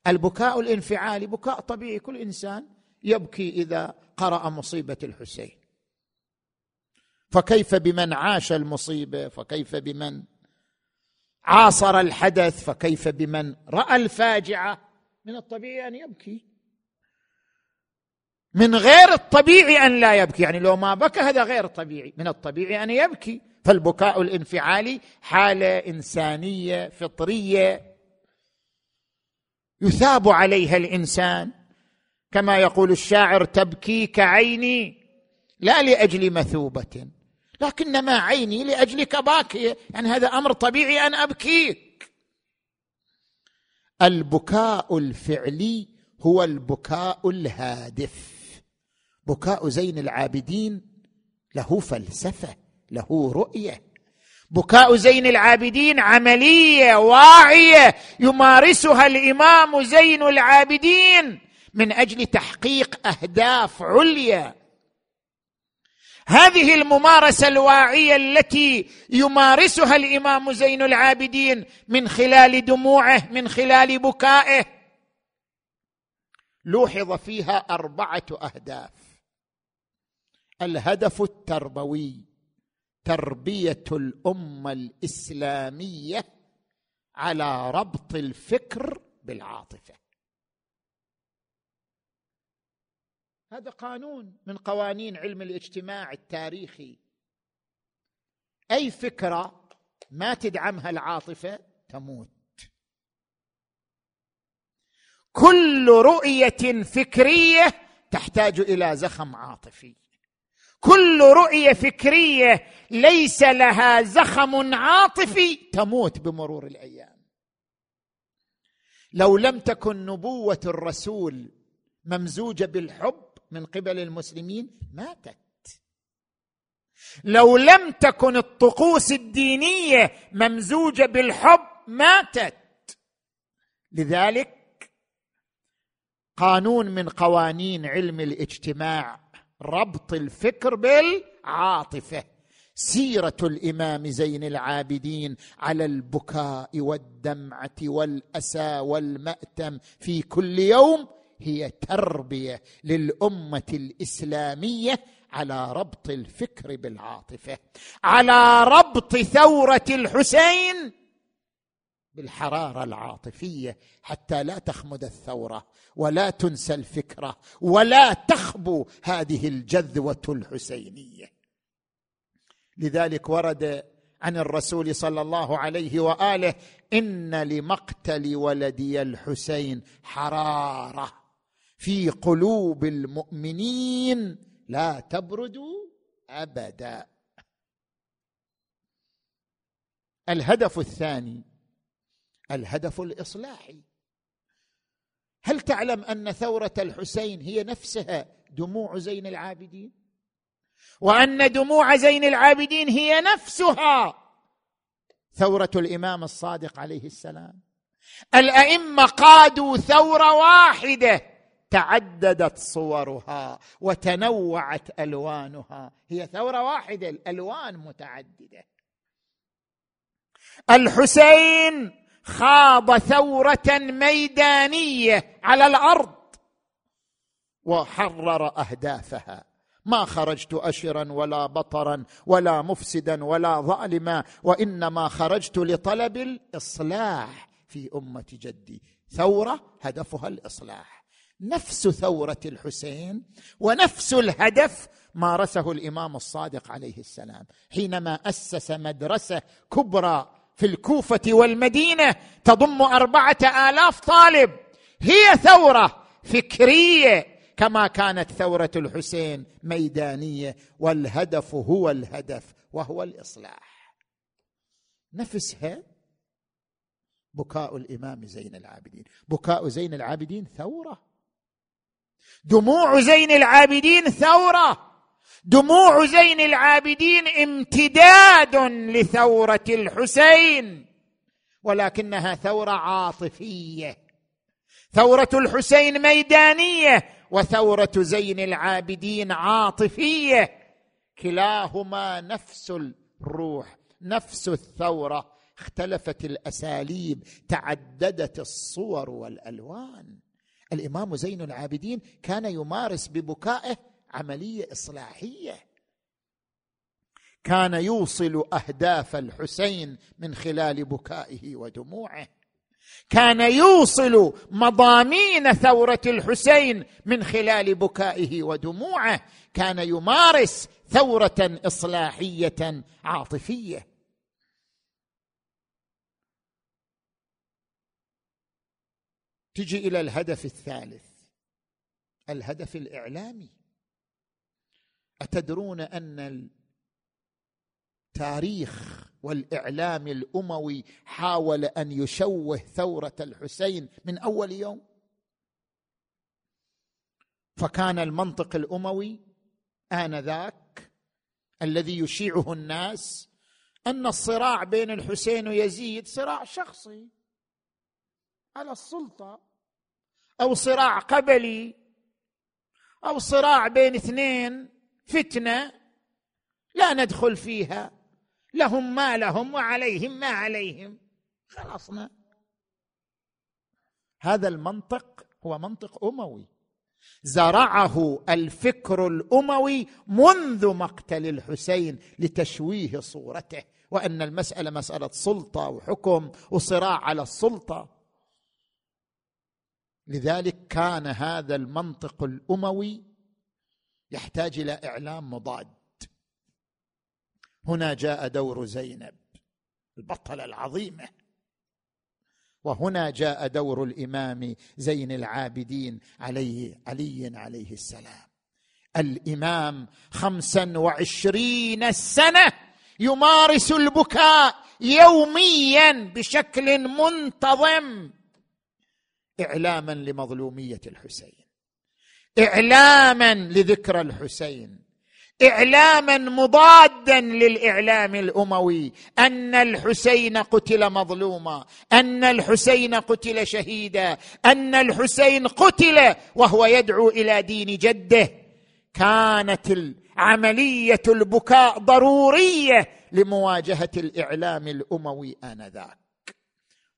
البكاء الانفعالي بكاء طبيعي. كل إنسان يبكي إذا قرأ مصيبة الحسين. فكيف بمن عاش المصيبة؟ فكيف بمن عاصر الحدث فكيف بمن رأى الفاجعة؟ من الطبيعي أن يبكي. من غير الطبيعي أن لا يبكي. يعني لو ما بكى هذا غير طبيعي. من الطبيعي أن يبكي. فالبكاء الانفعالي حالة إنسانية فطرية. يثاب عليها الإنسان. كما يقول الشاعر تبكيك عيني لا لأجل مثوبة. لكنما عيني لأجلك باكيه يعني هذا أمر طبيعي أن أبكيك. البكاء الفعلي هو البكاء الهادف. بكاء زين العابدين له فلسفة له رؤية. بكاء زين العابدين عملية واعية يمارسها الإمام زين العابدين من أجل تحقيق أهداف عليا. هذه الممارسة الواعية التي يمارسها الإمام زين العابدين من خلال دموعه من خلال بكائه. لوحظ فيها أربعة أهداف. الهدف التربوي تربية الأمة الإسلامية على ربط الفكر بالعاطفة. هذا قانون من قوانين علم الاجتماع التاريخي. أي فكرة ما تدعمها العاطفة تموت. كل رؤية فكرية تحتاج إلى زخم عاطفي. كل رؤية فكرية ليس لها زخم عاطفي تموت بمرور الأيام. لو لم تكن نبوة الرسول ممزوجة بالحب من قبل المسلمين ماتت. لو لم تكن الطقوس الدينية ممزوجة بالحب ماتت. لذلك قانون من قوانين علم الاجتماع ربط الفكر بالعاطفة. سيرة الإمام زين العابدين على البكاء والدمعة والأسى والمأتم في كل يوم هي تربية للأمة الإسلامية على ربط الفكر بالعاطفة على ربط ثورة الحسين بالحرارة العاطفية حتى لا تخمد الثورة ولا تنسى الفكرة ولا تخبو هذه الجذوة الحسينية. لذلك ورد عن الرسول صلى الله عليه وآله إن لمقتل ولدي الحسين حرارة. في قلوب المؤمنين لا تبرد أبدا. الهدف الثاني الهدف الإصلاحي. هل تعلم أن ثورة الحسين هي نفسها دموع زين العابدين؟ وأن دموع زين العابدين هي نفسها ثورة الإمام الصادق عليه السلام. الأئمة قادوا ثورة واحدة تعددت صورها وتنوعت ألوانها. هي ثورة واحدة الألوان متعددة. الحسين خاض ثورة ميدانية على الأرض وحرر أهدافها. ما خرجت أشرا ولا بطرا ولا مفسدا ولا ظالما وإنما خرجت لطلب الإصلاح في أمة جدي. ثورة هدفها الإصلاح. نفس ثورة الحسين ونفس الهدف مارسه الإمام الصادق عليه السلام حينما أسس مدرسة كبرى في الكوفة والمدينة تضم أربعة آلاف طالب. هي ثورة فكرية كما كانت ثورة الحسين ميدانية والهدف هو الهدف وهو الإصلاح. نفسها بكاء الإمام زين العابدين. بكاء زين العابدين ثورة. دموع زين العابدين ثورة. دموع زين العابدين امتداد لثورة الحسين. ولكنها ثورة عاطفية. ثورة الحسين ميدانية وثورة زين العابدين عاطفية. كلاهما نفس الروح نفس الثورة. اختلفت الأساليب تعددت الصور والألوان. الإمام زين العابدين كان يمارس ببكائه عملية إصلاحية. كان يوصل أهداف الحسين من خلال بكائه ودموعه. كان يوصل مضامين ثورة الحسين من خلال بكائه ودموعه. كان يمارس ثورة إصلاحية عاطفية. تجي إلى الهدف الثالث الهدف الإعلامي. أتدرون أن التاريخ والإعلام الأموي حاول أن يشوه ثورة الحسين من أول يوم؟ فكان المنطق الأموي آنذاك الذي يشيعه الناس أن الصراع بين الحسين ويزيد صراع شخصي على السلطة. أو صراع قبلي أو صراع بين اثنين فتنة لا ندخل فيها. لهم ما لهم وعليهم ما عليهم. خلصنا. هذا المنطق هو منطق أموي. زرعه الفكر الأموي منذ مقتل الحسين لتشويه صورته. وأن المسألة مسألة سلطة وحكم وصراع على السلطة. لذلك كان هذا المنطق الأموي يحتاج إلى إعلام مضاد. هنا جاء دور زينب البطلة العظيمة. وهنا جاء دور الإمام زين العابدين عليه علي عليه السلام. الإمام خمسا وعشرين سنة يمارس البكاء يوميا بشكل منتظم. إعلاما لمظلومية الحسين. إعلاما لذكرى الحسين. إعلاما مضادا للإعلام الأموي. أن الحسين قتل مظلوما. أن الحسين قتل شهيدا. أن الحسين قتل وهو يدعو إلى دين جده. كانت عمليه البكاء ضرورية لمواجهة الإعلام الأموي آنذاك.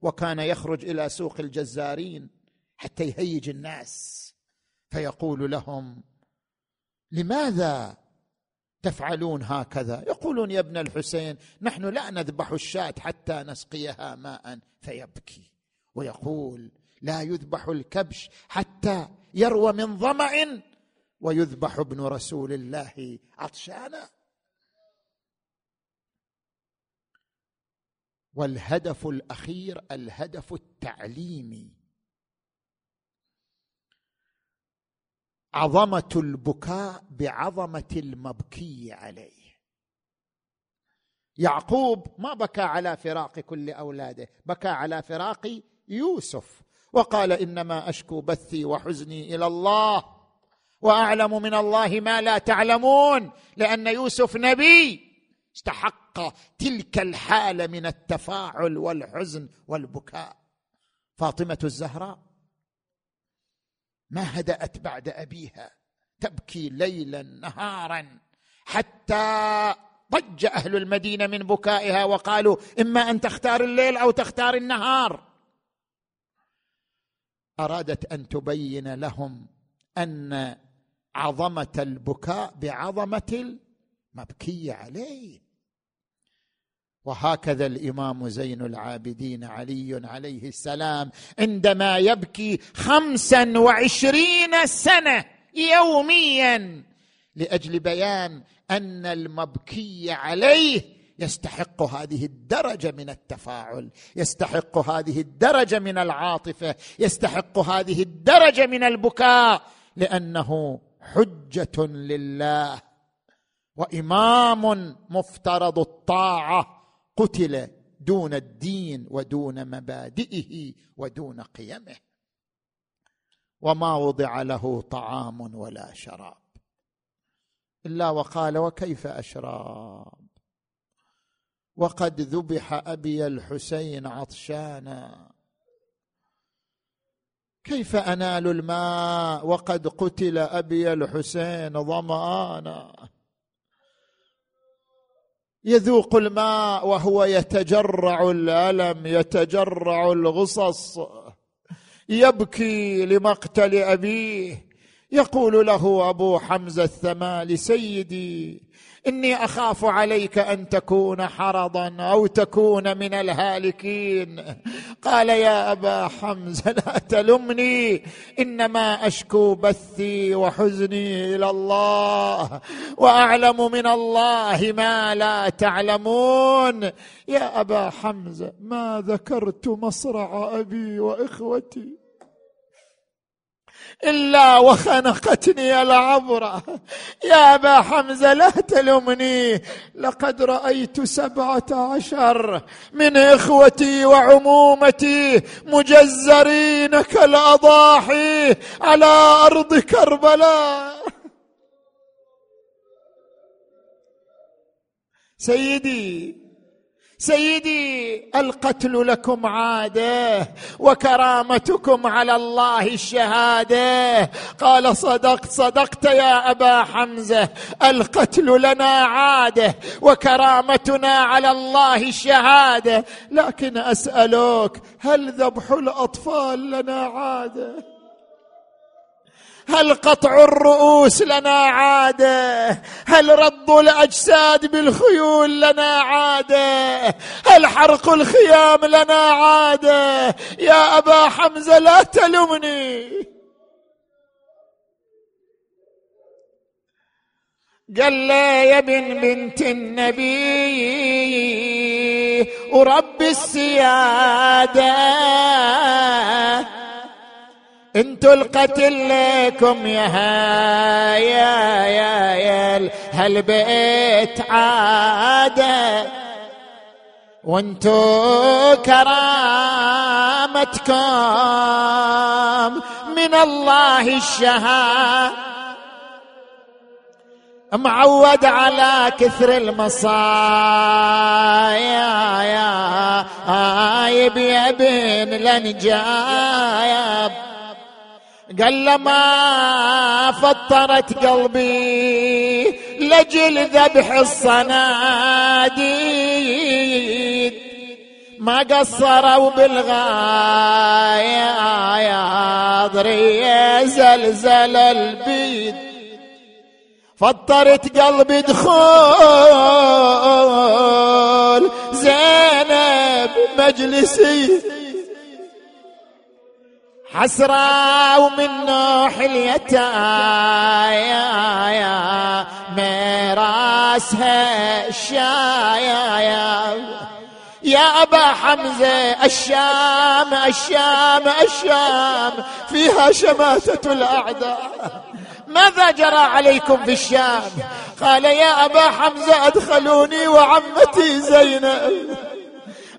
وكان يخرج إلى سوق الجزارين حتى يهيج الناس. فيقول لهم لماذا تفعلون هكذا؟ يقولون يا ابن الحسين نحن لا نذبح الشاة حتى نسقيها ماء فيبكي. ويقول لا يذبح الكبش حتى يروى من ظمأ ويذبح ابن رسول الله عطشانا. والهدف الأخير الهدف التعليمي. عظمة البكاء بعظمة المبكي عليه. يعقوب ما بكى على فراق كل أولاده بكى على فراق يوسف وقال إنما أشكو بثي وحزني إلى الله وأعلم من الله ما لا تعلمون لأن يوسف نبي استحق تلك الحاله من التفاعل والحزن والبكاء. فاطمة الزهراء ما هدات بعد أبيها تبكي ليلا نهارا حتى ضج أهل المدينة من بكائها وقالوا إما أن تختار الليل أو تختار النهار. أرادت أن تبين لهم أن عظمة البكاء بعظمة المبكي عليه. وهكذا الإمام زين العابدين علي عليه السلام عندما يبكي خمسا وعشرين سنة يوميا لأجل بيان أن المبكي عليه يستحق هذه الدرجة من التفاعل يستحق هذه الدرجة من العاطفة يستحق هذه الدرجة من البكاء لأنه حجة لله وإمام مفترض الطاعة قتل دون الدين ودون مبادئه ودون قيمه. وما وضع له طعام ولا شراب. إلا وقال وكيف أشراب؟ وقد ذبح أبي الحسين عطشانا. كيف أنال الماء وقد قتل أبي الحسين ظمآنا؟ يذوق الماء وهو يتجرع الألم يتجرع الغصص. يبكي لمقتل أبيه. يقول له أبو حمزة الثمالي سيدي إني أخاف عليك أن تكون حرضا أو تكون من الهالكين. قال يا أبا حمزة لا تلمني إنما أشكو بثي وحزني إلى الله وأعلم من الله ما لا تعلمون. يا أبا حمزة ما ذكرت مصرع أبي وإخوتي. إلا وخنقتني العبرة يا أبا حمزة لا تلمني لقد رأيت سبعة عشر من إخوتي وعمومتي مجزرين كالأضاحي على أرض كربلاء. سيدي سيدي القتل لكم عادة وكرامتكم على الله الشهادة. قال صدقت صدقت يا أبا حمزة القتل لنا عادة وكرامتنا على الله الشهادة. لكن أسألك هل ذبح الأطفال لنا عادة؟ هل قطع الرؤوس لنا عادة؟ هل رض الأجساد بالخيول لنا عادة؟ هل حرق الخيام لنا عادة؟ يا أبا حمزة لا تلمني قال لي يا ابن بنت النبي ورب السيادة. انتو القتل لكم يا يا يا يا هالبيت عاده وانتو كرامتكم من الله الشهاده معود على كثر المصايا يا آيب يا بن قال لما فطرت قلبي لجل ذبح الصناديد. ما قصروا بالغاية يا ضري زلزل البيد فطرت قلبي دخول زينب مجلسي. حسرة ومن نوح اليتايا ميراسها الشايا. يا أبا حمزة الشام الشام الشام فيها شماتة الأعداء. ماذا جرى عليكم في الشام؟ قال يا أبا حمزة أدخلوني وعمتي زينب.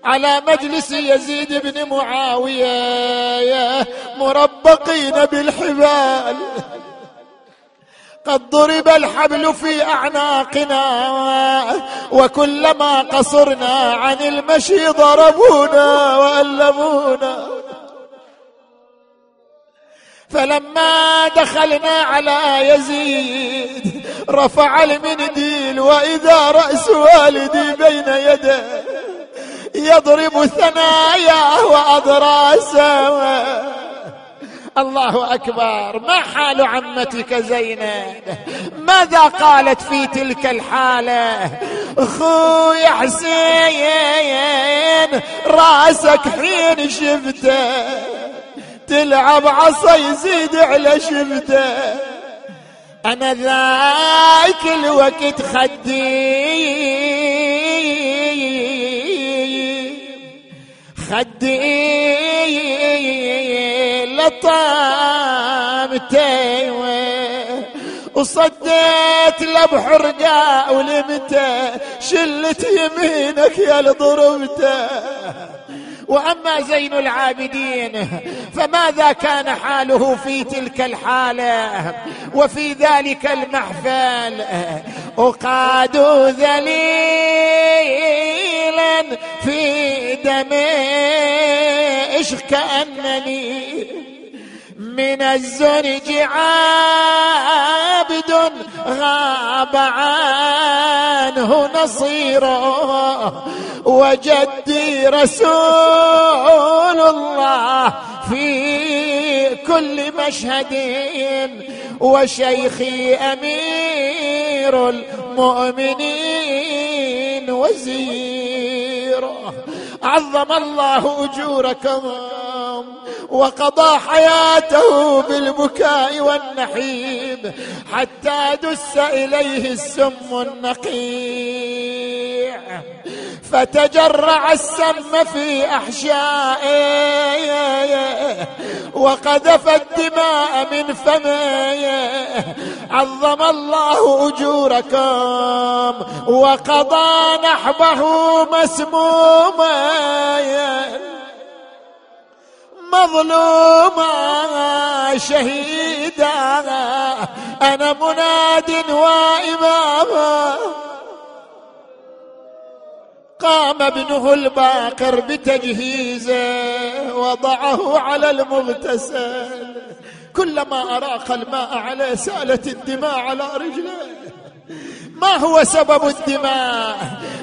على مجلس يزيد بن معاوية. مربقين بالحبال. قد ضرب الحبل في أعناقنا وكلما قصرنا عن المشي ضربونا وألمونا. فلما دخلنا على يزيد رفع المنديل وإذا رأس والدي بين يديه يضرب ثناياه وأضراسه. الله أكبر. ما حال عمتك زينب ماذا قالت في تلك الحالة؟ خوي حسين رأسك حين شفته. تلعب عصا يزيد على شفته. أنا ذاك الوقت خدي. خدي. لطامتي وصديت لبحر قاء ولمتة شلت يمينك يا لضربته وأما زين العابدين فماذا كان حاله في تلك الحالة؟ وفي ذلك المحفل أقاد ذليلا في دمشق كانني من الزرج عابد غاب عنه نصيره وجدي رسول الله في كل مشهد وشيخي أمير المؤمنين وزيره. عظم الله أجوركم. وقضى حياته بالبكاء والنحيب حتى دس إليه السم النقيع. فتجرع السم في أحشائه وقذف الدماء من فمه. عظم الله أجوركم وقضى نحبه مسموما. مظلوما شهيدا. أنا مناد واماما قام ابنه الباقر بتجهيزه وضعه على المغتسل. كلما أراق الماء عليه سالت الدماء على رجليه. ما هو سبب الدماء؟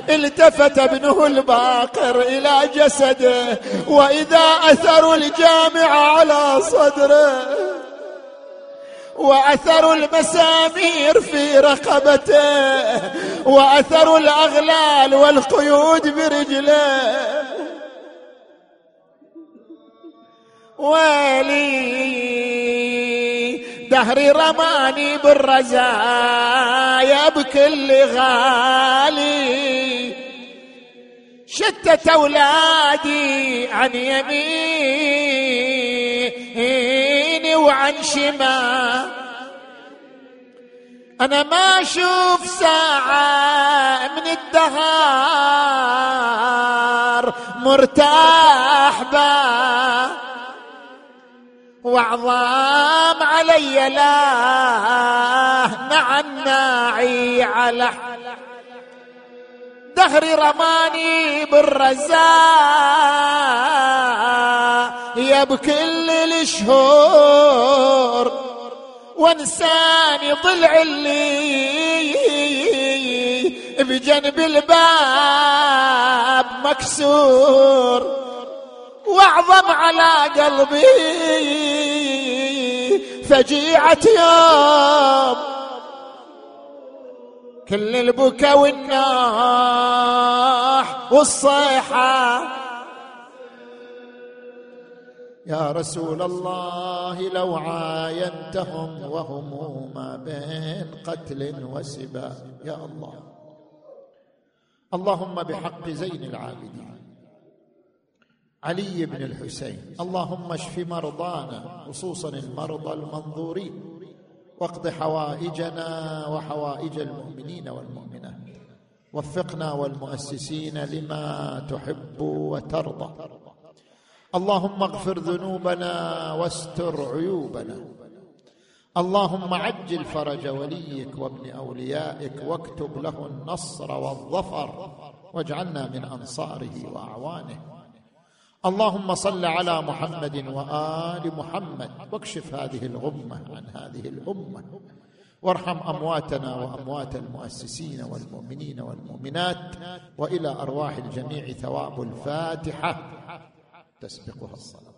التفت ابنه الباقر إلى جسده وإذا اثر الجامع على صدره. واثر المسامير في رقبته واثر الأغلال والقيود برجله. ويلي دهري رماني بالرزايا بكل غالي. شتت أولادي عن يميني وعن شمال. أنا ما أشوف ساعة من الدهر مرتاح با وعظام علي لا مع الناعي على دهري رماني بالرزاء يا بكل الشهور وانساني ضلع اللي بجنب الباب مكسور. واعظم على قلبي. فجيعة يوم كل البكا والناح والصيحة. يا رسول الله لو عاينتهم وهم ما بين قتل وسبا. يا الله. اللهم بحق زين العابدين. علي بن الحسين. اللهم اشف مرضانا خصوصا المرضى المنظورين. واقض حوائجنا وحوائج المؤمنين والمؤمنات. وفقنا والمؤسسين لما تحب وترضى. اللهم اغفر ذنوبنا واستر عيوبنا. اللهم عجل فرج وليك وابن أوليائك واكتب له النصر والظفر واجعلنا من أنصاره وأعوانه. اللهم صل على محمد وآل محمد واكشف هذه الغمة عن هذه الأمة. وارحم أمواتنا وأموات المؤسسين والمؤمنين والمؤمنات وإلى أرواح الجميع ثواب الفاتحة. تسبقها الصلاة.